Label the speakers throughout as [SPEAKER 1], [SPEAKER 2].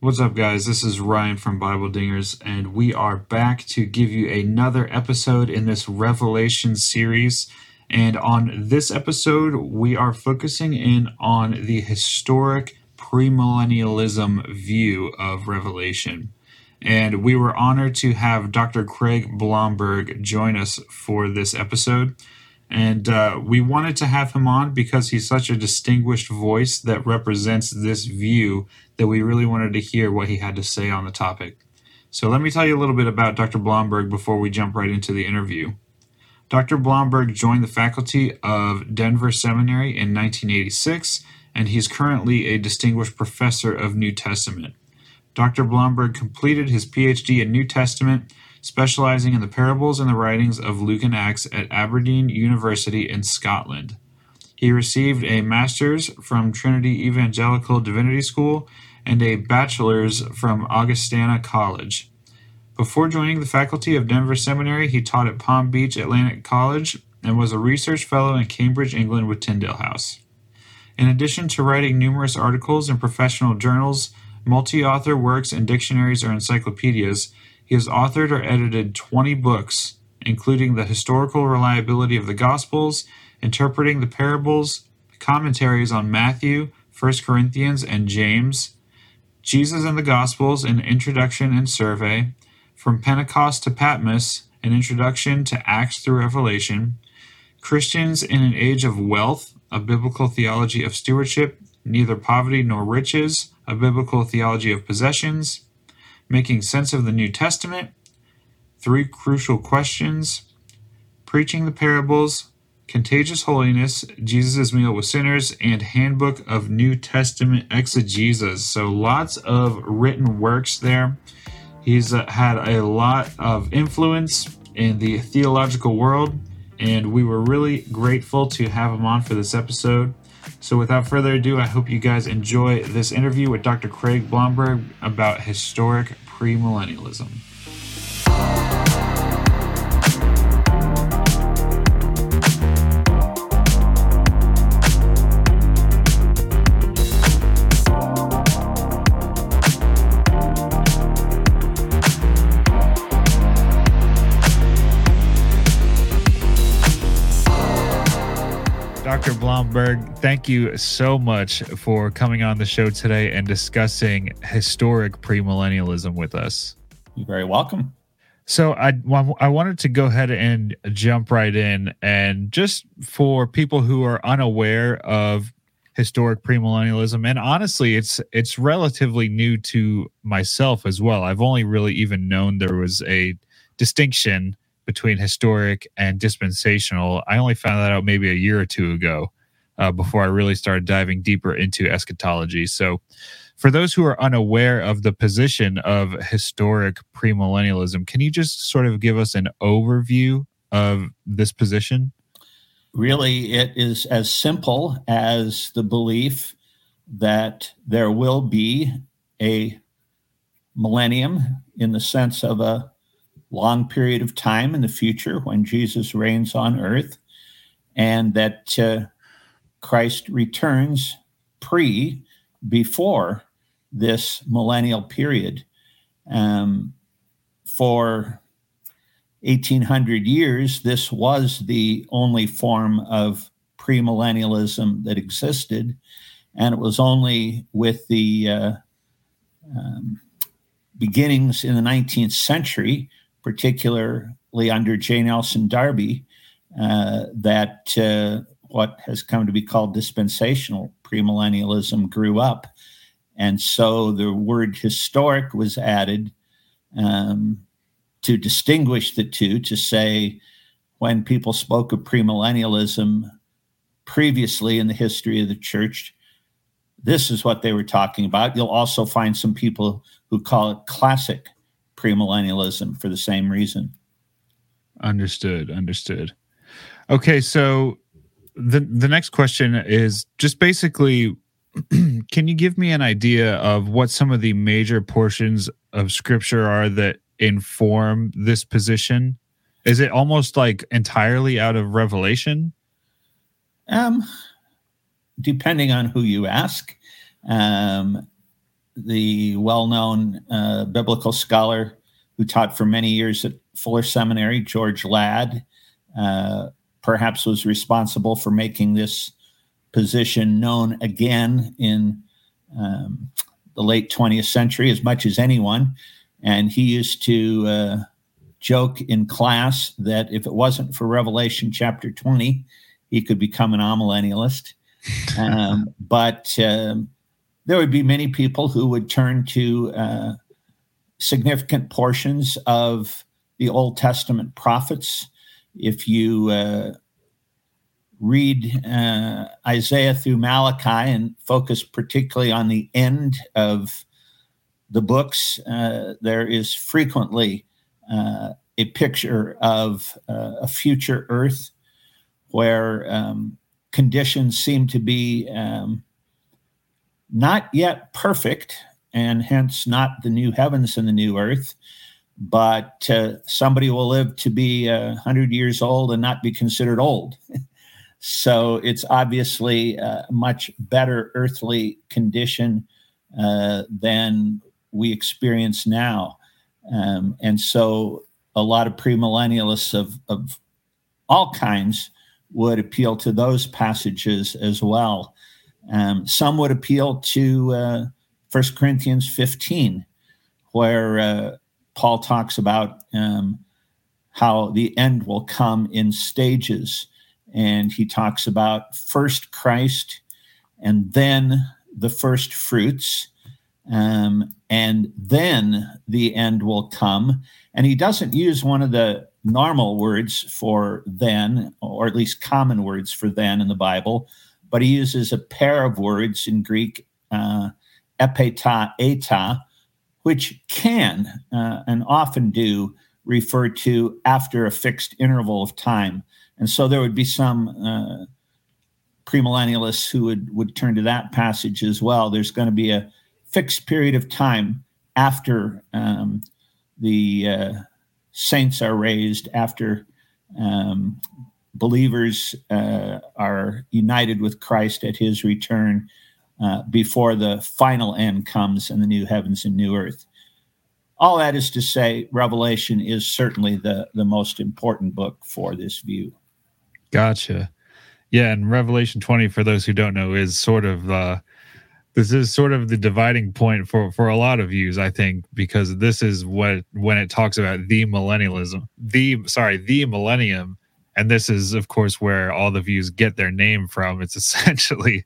[SPEAKER 1] What's up, guys? This is Ryan from Bible Dingers, and we are back to give you another episode in this Revelation series. And on this episode, we are focusing in on the historic premillennialism view of Revelation. And we were honored to have Dr. Craig Blomberg join us for this episode. And uh, we wanted to have him on because he's such a distinguished voice that represents this view that we really wanted to hear what he had to say on the topic. So let me tell you a little bit about Dr. Blomberg before we jump right into the interview. Dr. Blomberg joined the faculty of Denver Seminary in 1986, and he's currently a distinguished professor of New Testament. Dr. Blomberg completed his PhD in New Testament specializing in the parables and the writings of Luke and Acts at Aberdeen University in Scotland. He received a master's from Trinity Evangelical Divinity School and a bachelor's from Augustana College. Before joining the faculty of Denver Seminary, he taught at Palm Beach Atlantic College and was a research fellow in Cambridge, England with Tyndale House. In addition to writing numerous articles in professional journals, multi author works in dictionaries or encyclopedias, he has authored or edited 20 books, including The Historical Reliability of the Gospels, Interpreting the Parables, commentaries on Matthew, 1 Corinthians, and James, Jesus and the Gospels, an introduction and survey, From Pentecost to Patmos, an introduction to Acts through Revelation, Christians in an Age of Wealth, a biblical theology of stewardship, neither poverty nor riches, a biblical theology of possessions, making sense of the New Testament, three crucial questions, preaching the parables, contagious holiness, Jesus' meal with sinners, and handbook of New Testament exegesis. So lots of written works there. He's uh, had a lot of influence in the theological world, and we were really grateful to have him on for this episode. So, without further ado, I hope you guys enjoy this interview with Dr. Craig Blomberg about historic premillennialism. Blomberg, thank you so much for coming on the show today and discussing historic premillennialism with us.
[SPEAKER 2] You're very welcome.
[SPEAKER 1] So I I wanted to go ahead and jump right in and just for people who are unaware of historic premillennialism and honestly it's it's relatively new to myself as well. I've only really even known there was a distinction between historic and dispensational. I only found that out maybe a year or two ago uh, before I really started diving deeper into eschatology. So, for those who are unaware of the position of historic premillennialism, can you just sort of give us an overview of this position?
[SPEAKER 2] Really, it is as simple as the belief that there will be a millennium in the sense of a long period of time in the future when Jesus reigns on earth, and that uh, Christ returns pre before this millennial period. Um, for 1800 years, this was the only form of premillennialism that existed. And it was only with the uh, um, beginnings in the 19th century particularly under J. Nelson Darby, uh, that uh, what has come to be called dispensational premillennialism grew up. And so the word historic was added um, to distinguish the two, to say when people spoke of premillennialism previously in the history of the church, this is what they were talking about. You'll also find some people who call it classic premillennialism for the same reason.
[SPEAKER 1] Understood. Understood. Okay, so the the next question is just basically can you give me an idea of what some of the major portions of scripture are that inform this position? Is it almost like entirely out of revelation?
[SPEAKER 2] Um depending on who you ask. Um the well known uh, biblical scholar who taught for many years at Fuller Seminary, George Ladd, uh, perhaps was responsible for making this position known again in um, the late 20th century as much as anyone. And he used to uh, joke in class that if it wasn't for Revelation chapter 20, he could become an amillennialist. Um, but um, there would be many people who would turn to uh, significant portions of the Old Testament prophets. If you uh, read uh, Isaiah through Malachi and focus particularly on the end of the books, uh, there is frequently uh, a picture of uh, a future earth where um, conditions seem to be um, not yet perfect, and hence not the new heavens and the new earth. But uh, somebody will live to be uh, 100 years old and not be considered old. so it's obviously a much better earthly condition uh, than we experience now. Um, and so a lot of premillennialists of, of all kinds would appeal to those passages as well. Um, some would appeal to uh, 1 Corinthians 15, where uh, Paul talks about um, how the end will come in stages. And he talks about first Christ and then the first fruits. Um, and then the end will come. And he doesn't use one of the normal words for then, or at least common words for then in the Bible, but he uses a pair of words in Greek, uh, epeita, eita, which can uh, and often do refer to after a fixed interval of time. And so there would be some uh, premillennialists who would, would turn to that passage as well. There's going to be a fixed period of time after um, the uh, saints are raised, after um, believers uh, are united with Christ at his return uh, before the final end comes and the new heavens and new earth. All that is to say, Revelation is certainly the, the most important book for this view.
[SPEAKER 1] Gotcha. Yeah, and Revelation 20, for those who don't know, is sort of uh, this is sort of the dividing point for for a lot of views i think because this is what when it talks about the millennialism the sorry the millennium and this is of course where all the views get their name from it's essentially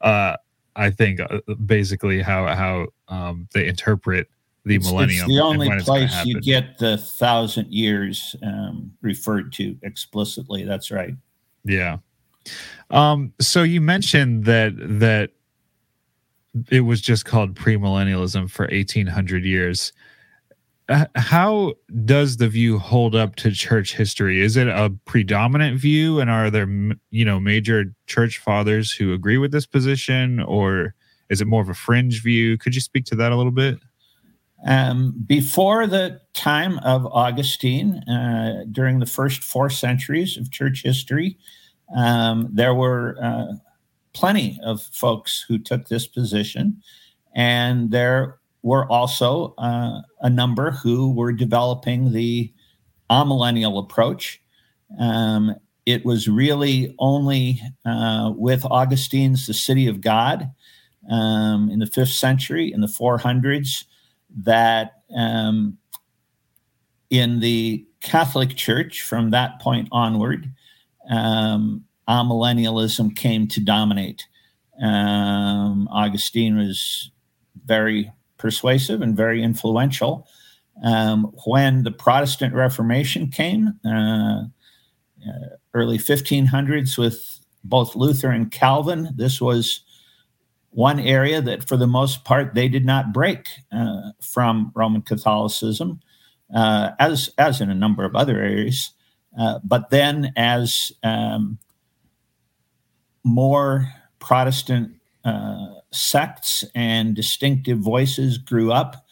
[SPEAKER 1] uh i think uh, basically how how um they interpret the
[SPEAKER 2] it's,
[SPEAKER 1] millennium
[SPEAKER 2] it's the only place you get the thousand years um referred to explicitly that's right.
[SPEAKER 1] Yeah. Um so you mentioned that that it was just called premillennialism for 1800 years how does the view hold up to church history? Is it a predominant view? And are there you know major church fathers who agree with this position or is it more of a fringe view? Could you speak to that a little bit?
[SPEAKER 2] Um, before the time of augustine uh, during the first four centuries of church history um, there were uh, plenty of folks who took this position. And there were also uh, a number who were developing the amillennial approach. Um, it was really only uh, with Augustine's The City of God um, in the fifth century, in the 400s, that um, in the Catholic Church from that point onward, um, amillennialism came to dominate. Um, Augustine was very persuasive and very influential. Um, when the Protestant Reformation came, uh, uh, early 1500s, with both Luther and Calvin, this was one area that, for the most part, they did not break uh, from Roman Catholicism, uh, as as in a number of other areas. Uh, but then, as um, more Protestant uh, sects and distinctive voices grew up,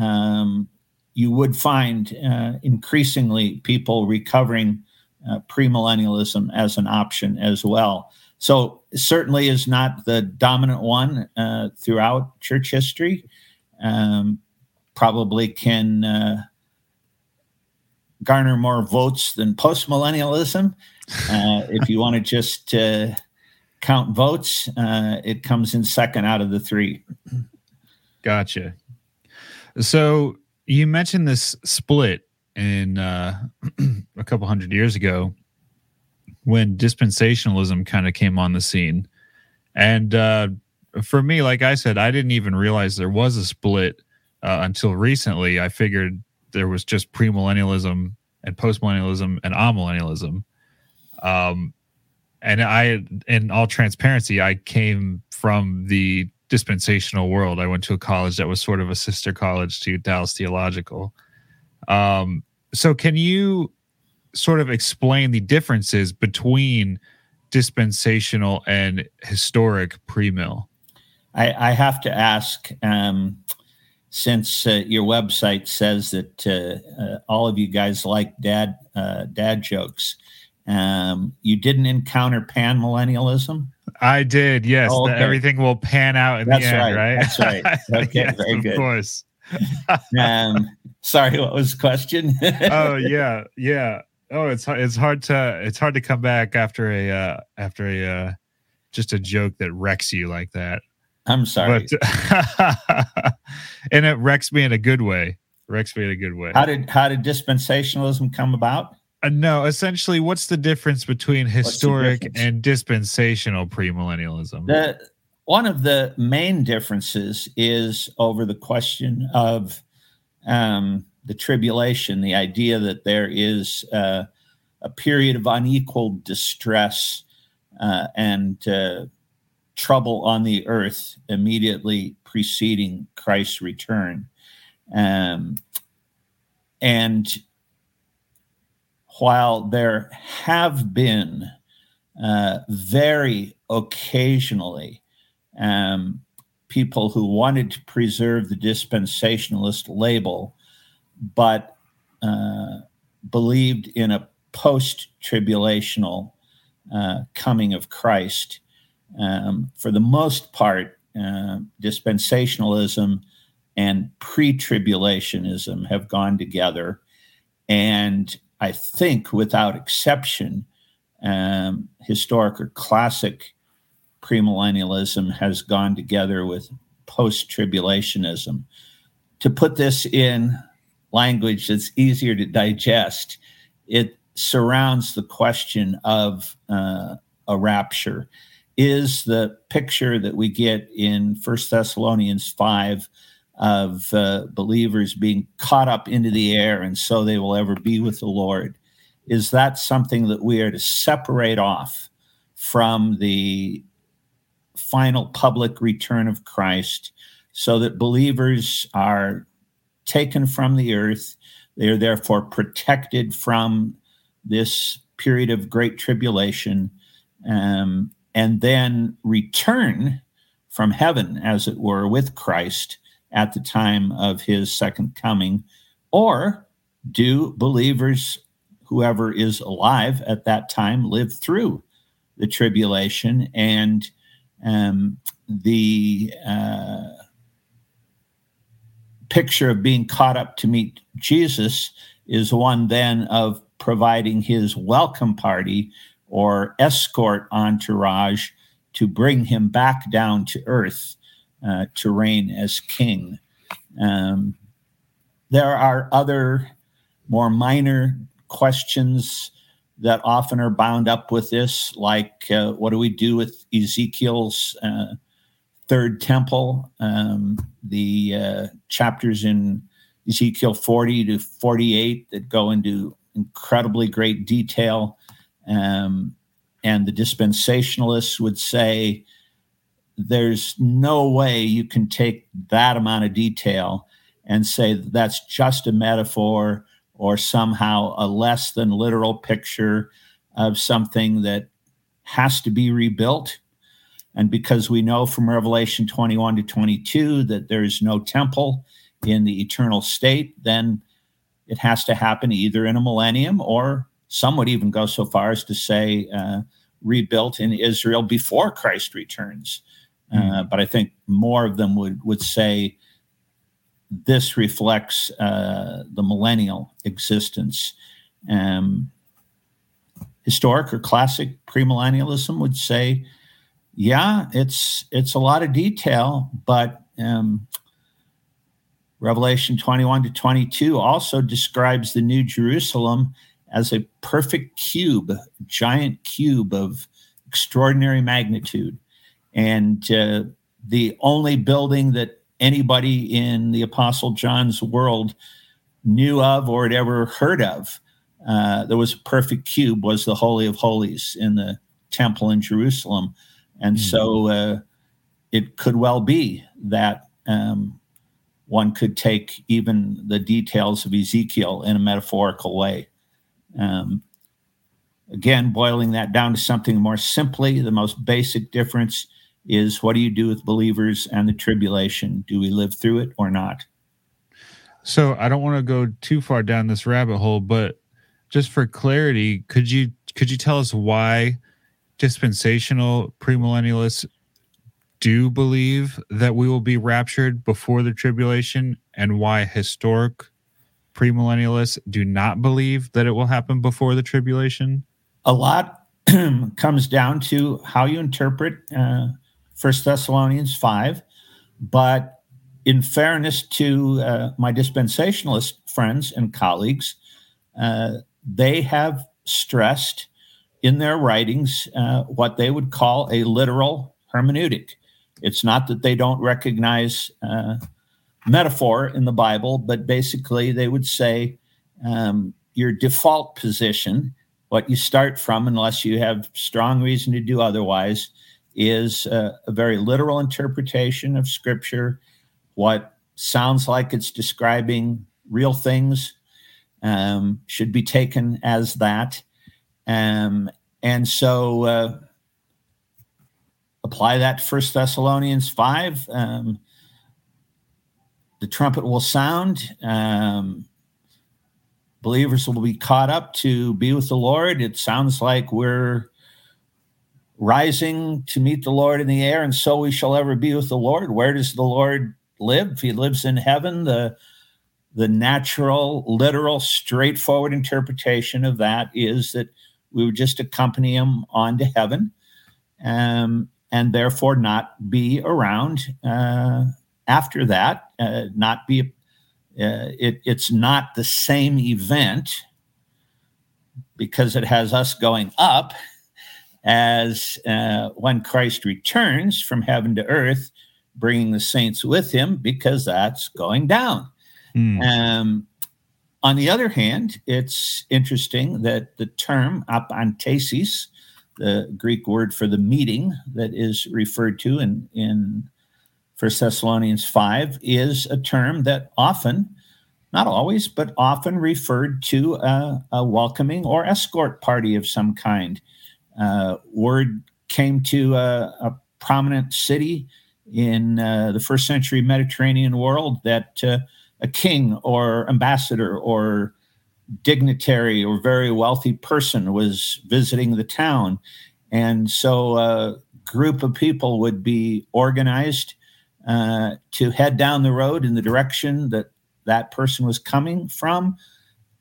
[SPEAKER 2] um, you would find uh, increasingly people recovering uh, premillennialism as an option as well. So, certainly is not the dominant one uh, throughout church history. um, probably can uh, garner more votes than postmillennialism. Uh, if you want to just uh, count votes, uh, it comes in second out of the three.
[SPEAKER 1] Gotcha. So you mentioned this split in uh, a couple hundred years ago when dispensationalism kind of came on the scene. And uh, for me, like I said, I didn't even realize there was a split uh, until recently. I figured there was just premillennialism and postmillennialism and amillennialism. Um, and I, in all transparency, I came from the dispensational world. I went to a college that was sort of a sister college to Dallas Theological. Um, so, can you sort of explain the differences between dispensational and historic pre-mill?
[SPEAKER 2] I, I have to ask, um, since uh, your website says that uh, uh, all of you guys like dad uh, dad jokes, um, you didn't encounter pan millennialism.
[SPEAKER 1] I did, yes. Oh, okay. Everything will pan out in
[SPEAKER 2] That's
[SPEAKER 1] the end,
[SPEAKER 2] right,
[SPEAKER 1] right?
[SPEAKER 2] That's right. Okay, yes, very good.
[SPEAKER 1] Of course.
[SPEAKER 2] um, sorry, what was the question?
[SPEAKER 1] oh yeah, yeah. Oh, it's it's hard to it's hard to come back after a uh, after a uh, just a joke that wrecks you like that.
[SPEAKER 2] I'm sorry,
[SPEAKER 1] but, and it wrecks me in a good way. Wrecks me in a good way.
[SPEAKER 2] How did how did dispensationalism come about?
[SPEAKER 1] Uh, no, essentially, what's the difference between historic difference? and dispensational premillennialism?
[SPEAKER 2] The one of the main differences is over the question of um, the tribulation, the idea that there is uh, a period of unequal distress uh, and uh, trouble on the earth immediately preceding Christ's return. Um, and while there have been uh, very occasionally um, people who wanted to preserve the dispensationalist label, but uh, believed in a post tribulational uh, coming of Christ. Um, for the most part, uh, dispensationalism and pre tribulationism have gone together. And I think, without exception, um, historic or classic premillennialism has gone together with post tribulationism. To put this in language that's easier to digest, it surrounds the question of uh, a rapture. Is the picture that we get in First Thessalonians 5 of uh, believers being caught up into the air and so they will ever be with the Lord? Is that something that we are to separate off from the final public return of Christ so that believers are taken from the earth. They are therefore protected from this period of great tribulation um, and then return from heaven, as it were, with Christ at the time of his second coming? Or do believers, whoever is alive at that time, live through the tribulation and um, the uh, picture of being caught up to meet Jesus is one then of providing his welcome party or escort entourage to bring him back down to earth uh, to reign as king. Um, there are other more minor questions that often are bound up with this, like uh, what do we do with Ezekiel's uh, third temple? Um, the uh, chapters in Ezekiel 40 to 48 that go into incredibly great detail. Um, and the dispensationalists would say there's no way you can take that amount of detail and say that that's just a metaphor or somehow a less than literal picture of something that has to be rebuilt. And because we know from Revelation 21 to 22 that there's no temple in the eternal state, then it has to happen either in a millennium or some would even go so far as to say uh, rebuilt in Israel before Christ returns. Mm-hmm. Uh, but I think more of them would, would say this reflects uh, the millennial existence. Um, historic or classic premillennialism would say, yeah, it's it's a lot of detail, but um, Revelation 21 to 22 also describes the New Jerusalem as a perfect cube, giant cube of extraordinary magnitude. And uh, the only building that anybody in the Apostle John's world knew of or had ever heard of, uh, there was a perfect cube, was the Holy of Holies in the temple in Jerusalem. And mm-hmm. so uh, it could well be that um, one could take even the details of Ezekiel in a metaphorical way. Um, again, boiling that down to something more simply, the most basic difference is what do you do with believers and the tribulation? Do we live through it or not?
[SPEAKER 1] So I don't want to go too far down this rabbit hole, but just for clarity, could you could you tell us why dispensational premillennialists do believe that we will be raptured before the tribulation and why historic premillennialists do not believe that it will happen before the tribulation?
[SPEAKER 2] A lot comes down to how you interpret uh, First Thessalonians 5. But in fairness to uh, my dispensationalist friends and colleagues, uh, they have stressed in their writings uh, what they would call a literal hermeneutic. It's not that they don't recognize uh, metaphor in the Bible, but basically they would say um, your default position, what you start from, unless you have strong reason to do otherwise, is a, a very literal interpretation of Scripture. What sounds like it's describing real things um, should be taken as that. Um, and so uh, apply that First Thessalonians 5. Um, the trumpet will sound. Um, believers will be caught up to be with the Lord. It sounds like we're rising to meet the Lord in the air, and so we shall ever be with the Lord. Where does the Lord live? He lives in heaven. The the natural, literal, straightforward interpretation of that is that we would just accompany him on to heaven. Um, and therefore not be around uh, after that, uh, not be, uh, it, it's not the same event because it has us going up as uh, when Christ returns from heaven to earth, bringing the saints with him, because that's going down. Mm. Um, on the other hand, it's interesting that the term apantesis, the Greek word for the meeting that is referred to in, in 1 Thessalonians 5 is a term that often, not always, but often referred to a, a welcoming or escort party of some kind. Uh, word came to a, a prominent city in uh, the first century Mediterranean world that uh, a king or ambassador or dignitary or very wealthy person was visiting the town. And so a group of people would be organized uh, to head down the road in the direction that that person was coming from,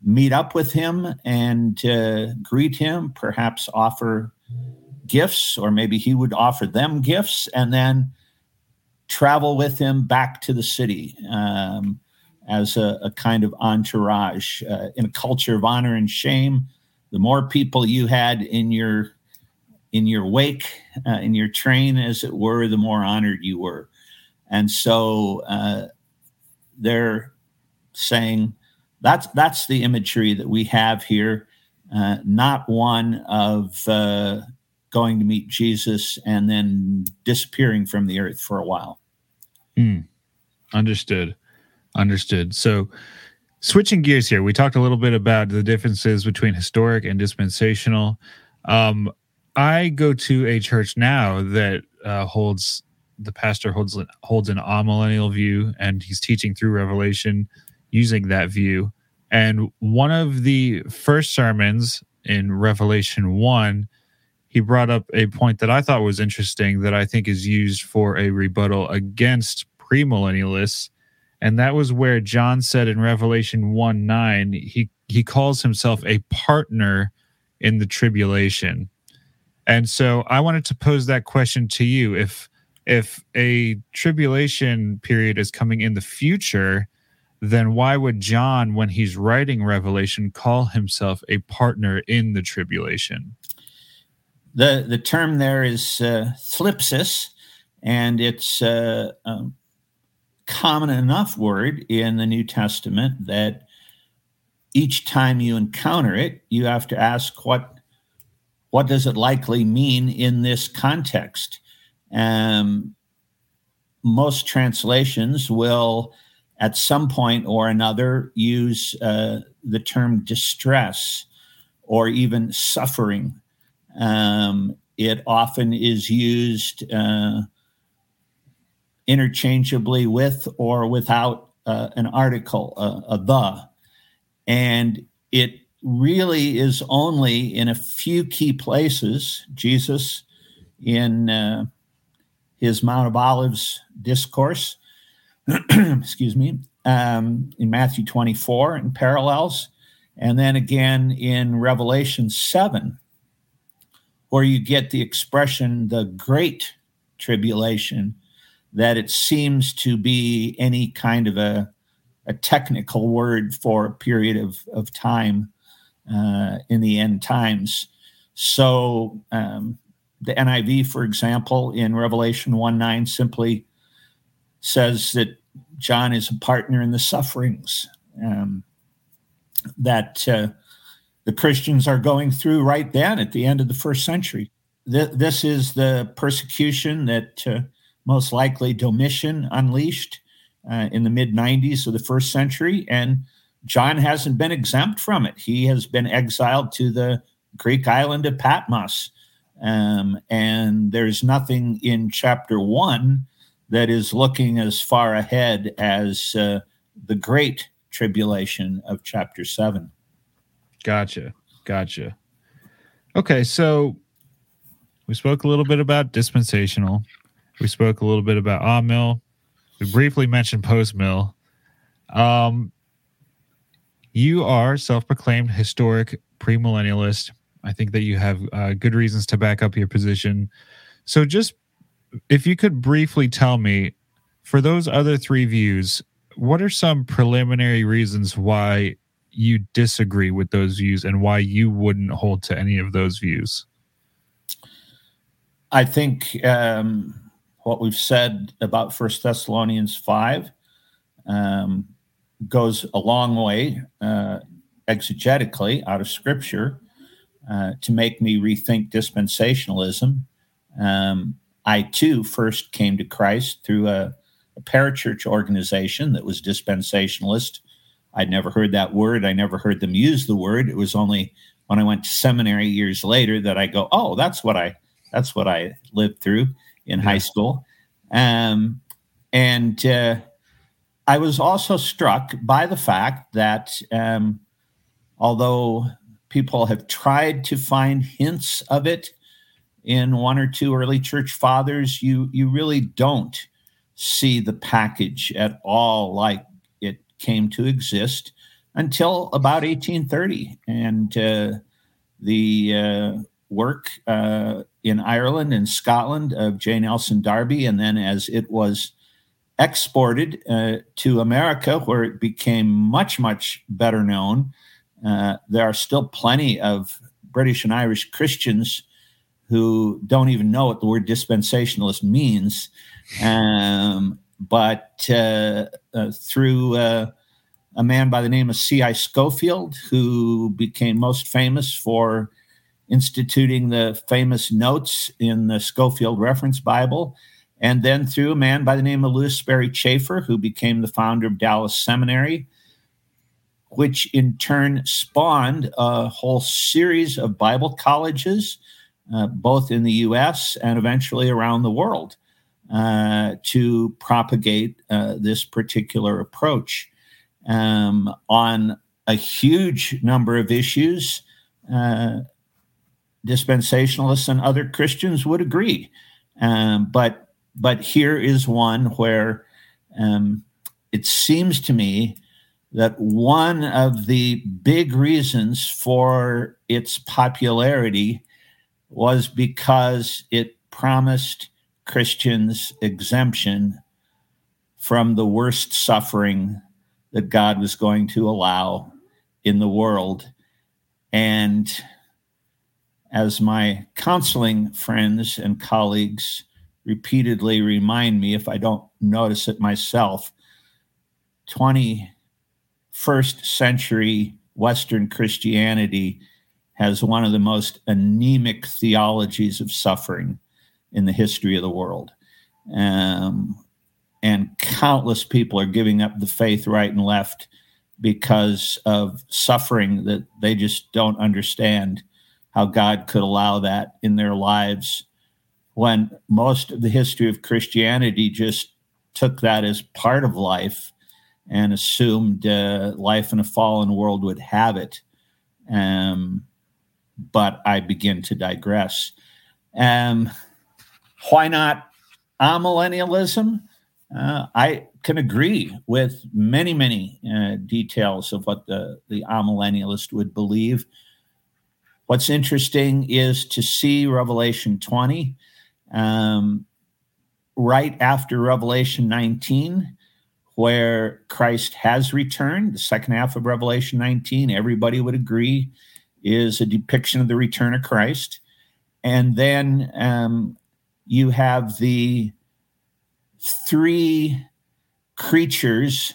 [SPEAKER 2] meet up with him and uh, greet him, perhaps offer gifts, or maybe he would offer them gifts, and then travel with him back to the city. Um, as a, a kind of entourage uh, in a culture of honor and shame. The more people you had in your in your wake, uh, in your train, as it were, the more honored you were. And so uh, they're saying that's that's the imagery that we have here, uh, not one of uh, going to meet Jesus and then disappearing from the earth for a while.
[SPEAKER 1] Mm, understood. Understood. So, switching gears here, we talked a little bit about the differences between historic and dispensational. Um, I go to a church now that uh, holds the pastor holds holds an amillennial view, and he's teaching through Revelation using that view. And one of the first sermons in Revelation one, he brought up a point that I thought was interesting that I think is used for a rebuttal against premillennialists And that was where John said in Revelation 1 9, he, he calls himself a partner in the tribulation. And so I wanted to pose that question to you. If if a tribulation period is coming in the future, then why would John, when he's writing Revelation, call himself a partner in the tribulation?
[SPEAKER 2] The the term there is uh, thlipsis, and it's a uh, um, common enough word in the New Testament that each time you encounter it, you have to ask what what does it likely mean in this context. Um, most translations will, at some point or another, use uh, the term distress or even suffering um, it often is used uh, interchangeably with or without uh, an article, a the. And it really is only in a few key places. Jesus, in uh, his Mount of Olives discourse, excuse me, um, in Matthew 24 in parallels, and then again in Revelation 7 where you get the expression the great tribulation, that it seems to be any kind of a, a technical word for a period of, of time uh, in the end times. So um, the NIV, for example, in Revelation 1 9 simply says that John is a partner in the sufferings. Um, that uh, the Christians are going through right then at the end of the first century. Th- this is the persecution that uh, most likely Domitian unleashed uh, in the mid 90s of the first century. And John hasn't been exempt from it. He has been exiled to the Greek island of Patmos. Um, and there's nothing in chapter one that is looking as far ahead as uh, the great tribulation of chapter seven.
[SPEAKER 1] Gotcha. Gotcha. Okay, so we spoke a little bit about dispensational. We spoke a little bit about amill. We briefly mentioned post mill. Um, you are self-proclaimed historic premillennialist. I think that you have uh, good reasons to back up your position. So, just if you could briefly tell me, for those other three views, what are some preliminary reasons why you disagree with those views and why you wouldn't hold to any of those views.
[SPEAKER 2] I think um, what we've said about First Thessalonians five um, goes a long way uh, exegetically out of Scripture uh, to make me rethink dispensationalism. Um, I too first came to Christ through a, a parachurch organization that was dispensationalist I'd never heard that word. I never heard them use the word. It was only when I went to seminary years later that I go, oh, that's what I that's what I lived through in yeah. high school. Um, and uh, I was also struck by the fact that um, although people have tried to find hints of it in one or two early church fathers, you you really don't see the package at all like it came to exist until about 1830. And uh, the uh, work uh, in Ireland and Scotland of J. Nelson Darby, and then as it was exported uh, to America, where it became much, much better known, uh, there are still plenty of British and Irish Christians who don't even know what the word dispensationalist means. Um, but uh, uh, through uh, a man by the name of C.I. Scofield, who became most famous for instituting the famous notes in the Scofield Reference Bible, and then through a man by the name of Lewis Sperry Chafer, who became the founder of Dallas Seminary, which in turn spawned a whole series of Bible colleges, uh, both in the US and eventually around the world uh, to propagate uh, this particular approach um, on a huge number of issues. Uh, dispensationalists and other Christians would agree, um, but but here is one where um, it seems to me that one of the big reasons for its popularity was because it promised Christians exemption from the worst suffering that God was going to allow in the world. And as my counseling friends and colleagues repeatedly remind me, if I don't notice it myself, 21st century Western Christianity has one of the most anemic theologies of suffering in the history of the world. Um, and countless people are giving up the faith right and left because of suffering that they just don't understand how God could allow that in their lives when most of the history of Christianity just took that as part of life and assumed uh, life in a fallen world would have it. Um, but I begin to digress. Um, why not amillennialism? Uh, I can agree with many, many uh, details of what the, the amillennialist would believe. What's interesting is to see Revelation 20 um, right after Revelation 19, where Christ has returned. The second half of Revelation 19, everybody would agree, is a depiction of the return of Christ. And then um, you have the three creatures,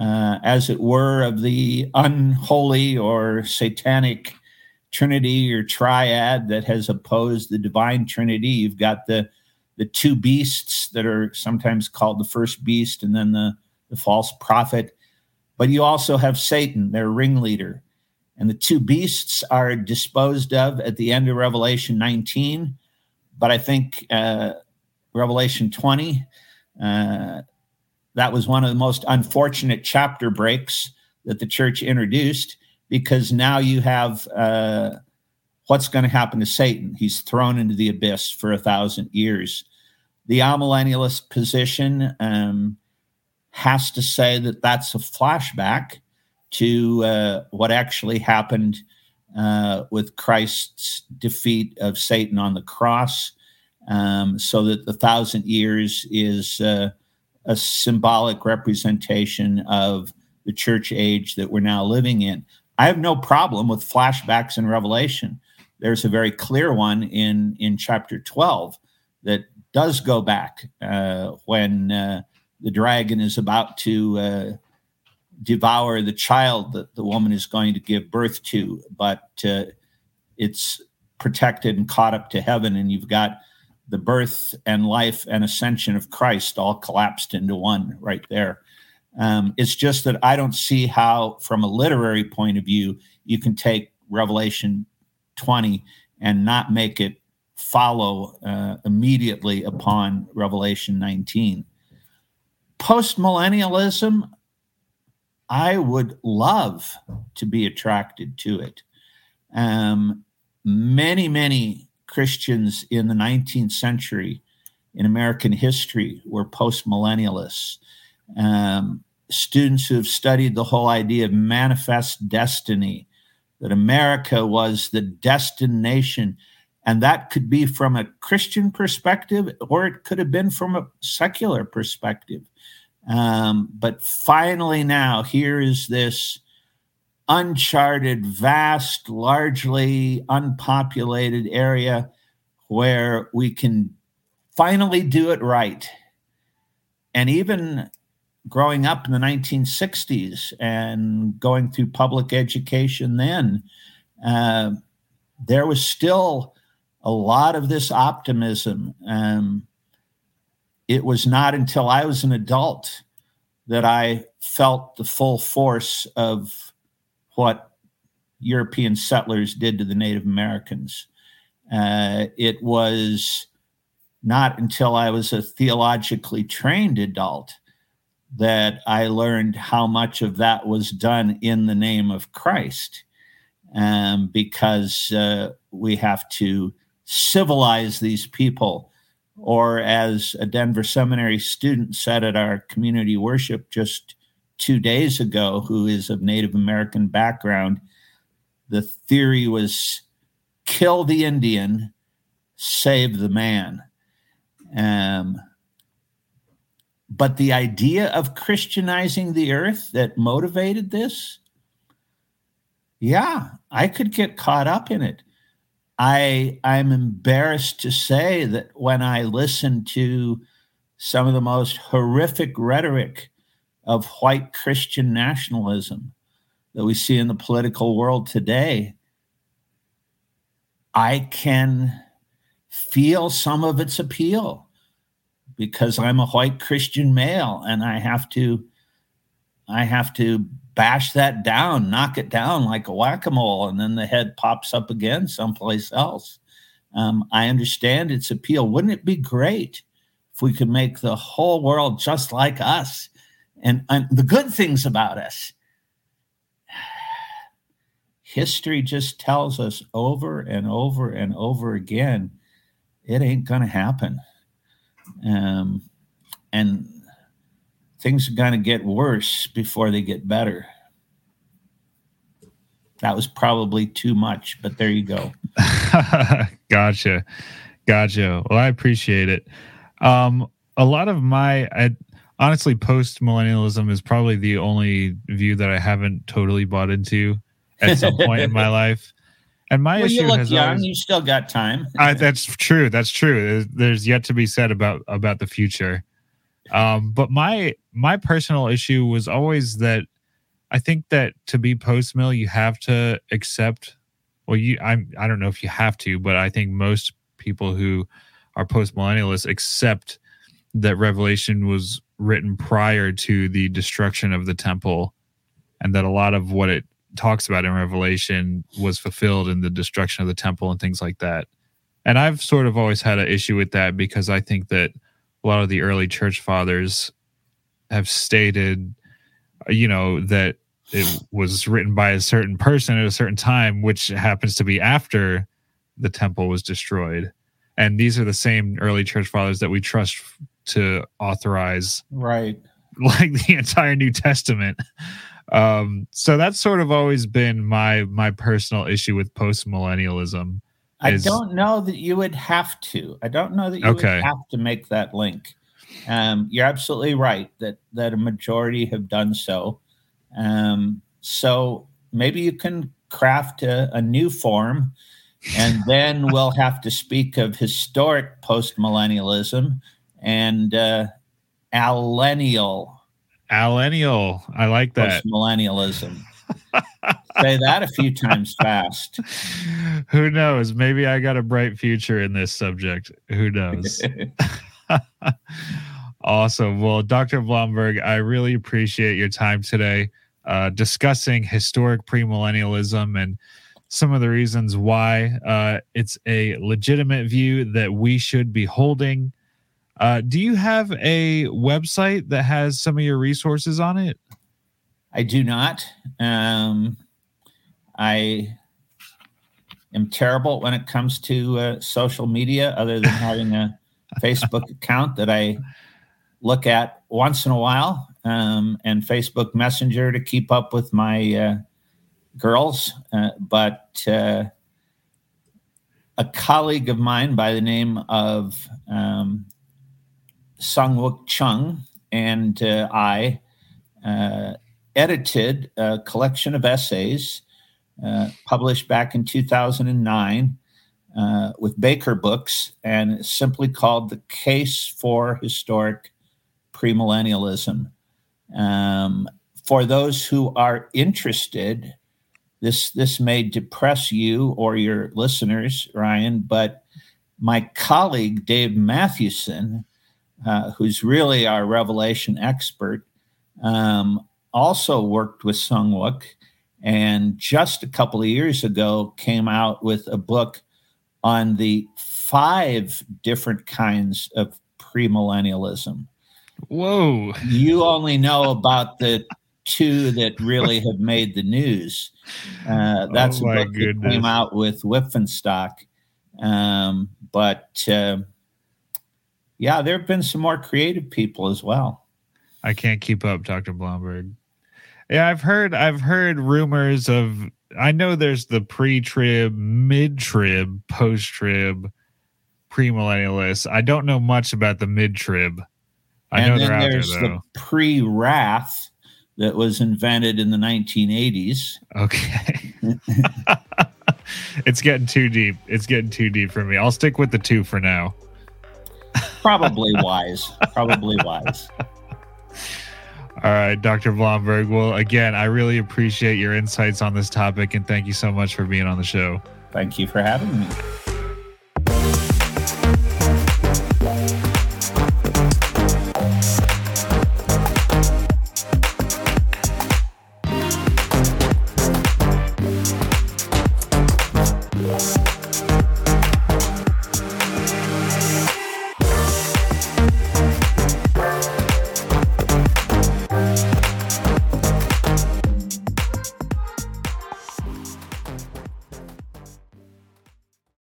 [SPEAKER 2] uh, as it were, of the unholy or satanic trinity or triad that has opposed the divine trinity. You've got the the two beasts that are sometimes called the first beast and then the, the false prophet. But you also have Satan, their ringleader. And the two beasts are disposed of at the end of Revelation 19. But I think uh, Revelation 20 uh, that was one of the most unfortunate chapter breaks that the church introduced because now you have uh, what's going to happen to Satan. He's thrown into the abyss for a thousand years. The amillennialist position um, has to say that that's a flashback to uh, what actually happened uh, with Christ's defeat of Satan on the cross um, so that the thousand years is uh, a symbolic representation of the church age that we're now living in. I have no problem with flashbacks in Revelation. There's a very clear one in in chapter 12 that does go back uh, when uh, the dragon is about to uh, devour the child that the woman is going to give birth to, but uh, it's protected and caught up to heaven, and you've got the birth and life and ascension of Christ all collapsed into one right there. Um, it's just that I don't see how, from a literary point of view, you can take Revelation 20 and not make it follow uh, immediately upon Revelation 19. Postmillennialism, I would love to be attracted to it. Um, many, many Christians in the 19th century in American history were postmillennialists. Um, students who have studied the whole idea of manifest destiny, that America was the destined nation. And that could be from a Christian perspective, or it could have been from a secular perspective. Um, but finally, now, here is this uncharted, vast, largely unpopulated area where we can finally do it right. And even growing up in the 1960s and going through public education then, uh, there was still a lot of this optimism. Um, it was not until I was an adult that I felt the full force of what European settlers did to the Native Americans. Uh, it was not until I was a theologically trained adult that I learned how much of that was done in the name of Christ, um, because uh, we have to civilize these people Or as a Denver Seminary student said at our community worship just two days ago, who is of Native American background, the theory was kill the Indian, save the man. Um, but the idea of Christianizing the earth that motivated this, yeah, I could get caught up in it. I I'm embarrassed to say that when I listen to some of the most horrific rhetoric of white Christian nationalism that we see in the political world today, I can feel some of its appeal because I'm a white Christian male and I have to I have to bash that down, knock it down like a whack-a-mole, and then the head pops up again someplace else. Um, I understand its appeal. Wouldn't it be great if we could make the whole world just like us? And, and the good things about us. History just tells us over and over and over again it ain't going to happen. Um, and things are going to get worse before they get better. That was probably too much, but there you go.
[SPEAKER 1] gotcha. Gotcha. Well, I appreciate it. Um, a lot of my, I, honestly, post millennialism is probably the only view that I haven't totally bought into at some point in my life. And my
[SPEAKER 2] well,
[SPEAKER 1] issue
[SPEAKER 2] you look
[SPEAKER 1] has
[SPEAKER 2] young.
[SPEAKER 1] always,
[SPEAKER 2] you still got time.
[SPEAKER 1] I, that's true. That's true. There's, there's yet to be said about about the future. Um, but my my personal issue was always that I think that to be post mill, you have to accept. Well, you I'm I don't know if you have to, but I think most people who are post millennialists accept that Revelation was written prior to the destruction of the temple, and that a lot of what it talks about in Revelation was fulfilled in the destruction of the temple and things like that. And I've sort of always had an issue with that because I think that a lot of the early church fathers have stated, you know, that it was written by a certain person at a certain time, which happens to be after the temple was destroyed. And these are the same early church fathers that we trust to authorize
[SPEAKER 2] Right.
[SPEAKER 1] like the entire New Testament. Um, so that's sort of always been my my personal issue with post millennialism.
[SPEAKER 2] I
[SPEAKER 1] is-
[SPEAKER 2] don't know that you would have to. I don't know that you
[SPEAKER 1] Okay.
[SPEAKER 2] would have to make that link. Um, you're absolutely right that that a majority have done so. Um, so maybe you can craft a, a new form, and then we'll have to speak of historic post millennialism and uh, allennial
[SPEAKER 1] Allennial. I like that.
[SPEAKER 2] post millennialism. Say that a few times fast.
[SPEAKER 1] Who knows? Maybe I got a bright future in this subject. Who knows? awesome. Well, Dr. Blomberg, I really appreciate your time today uh, discussing historic premillennialism and some of the reasons why uh, it's a legitimate view that we should be holding. Uh, do you have a website that has some of your resources on it?
[SPEAKER 2] I do not. Um, I am terrible when it comes to uh, social media, other than having a Facebook account that I look at once in a while, um, and Facebook Messenger to keep up with my uh, girls. Uh, but uh, a colleague of mine by the name of um, Sung Wook Chung and uh, I uh, edited a collection of essays uh, published back in 2009 uh, with Baker Books, and simply called The Case for Historic Premillennialism. Um, for those who are interested, this this may depress you or your listeners, Ryan, but my colleague Dave Mathewson, uh, who's really our Revelation expert, um, also worked with Sungwook, and just a couple of years ago came out with a book on the five different kinds of premillennialism.
[SPEAKER 1] Whoa.
[SPEAKER 2] You only know about the two that really have made the news. Uh, that's
[SPEAKER 1] Oh,
[SPEAKER 2] a book that came out with Wipf and Stock. Um, but uh, yeah, there have been some more creative people as well.
[SPEAKER 1] I can't keep up, Dr. Blomberg. Yeah, I've heard I've heard rumors of I know there's the pre-trib, mid-trib, post-trib, premillennialists. I don't know much about the mid-trib. I
[SPEAKER 2] and
[SPEAKER 1] know
[SPEAKER 2] then
[SPEAKER 1] they're out
[SPEAKER 2] there's
[SPEAKER 1] there
[SPEAKER 2] the pre-wrath that was invented in the 1980s.
[SPEAKER 1] Okay. it's getting too deep. It's getting too deep for me. I'll stick with the two for now.
[SPEAKER 2] Probably wise. Probably wise.
[SPEAKER 1] All right, Dr. Blomberg. Well, again, I really appreciate your insights on this topic and thank you so much for being on the show.
[SPEAKER 2] Thank you for having me.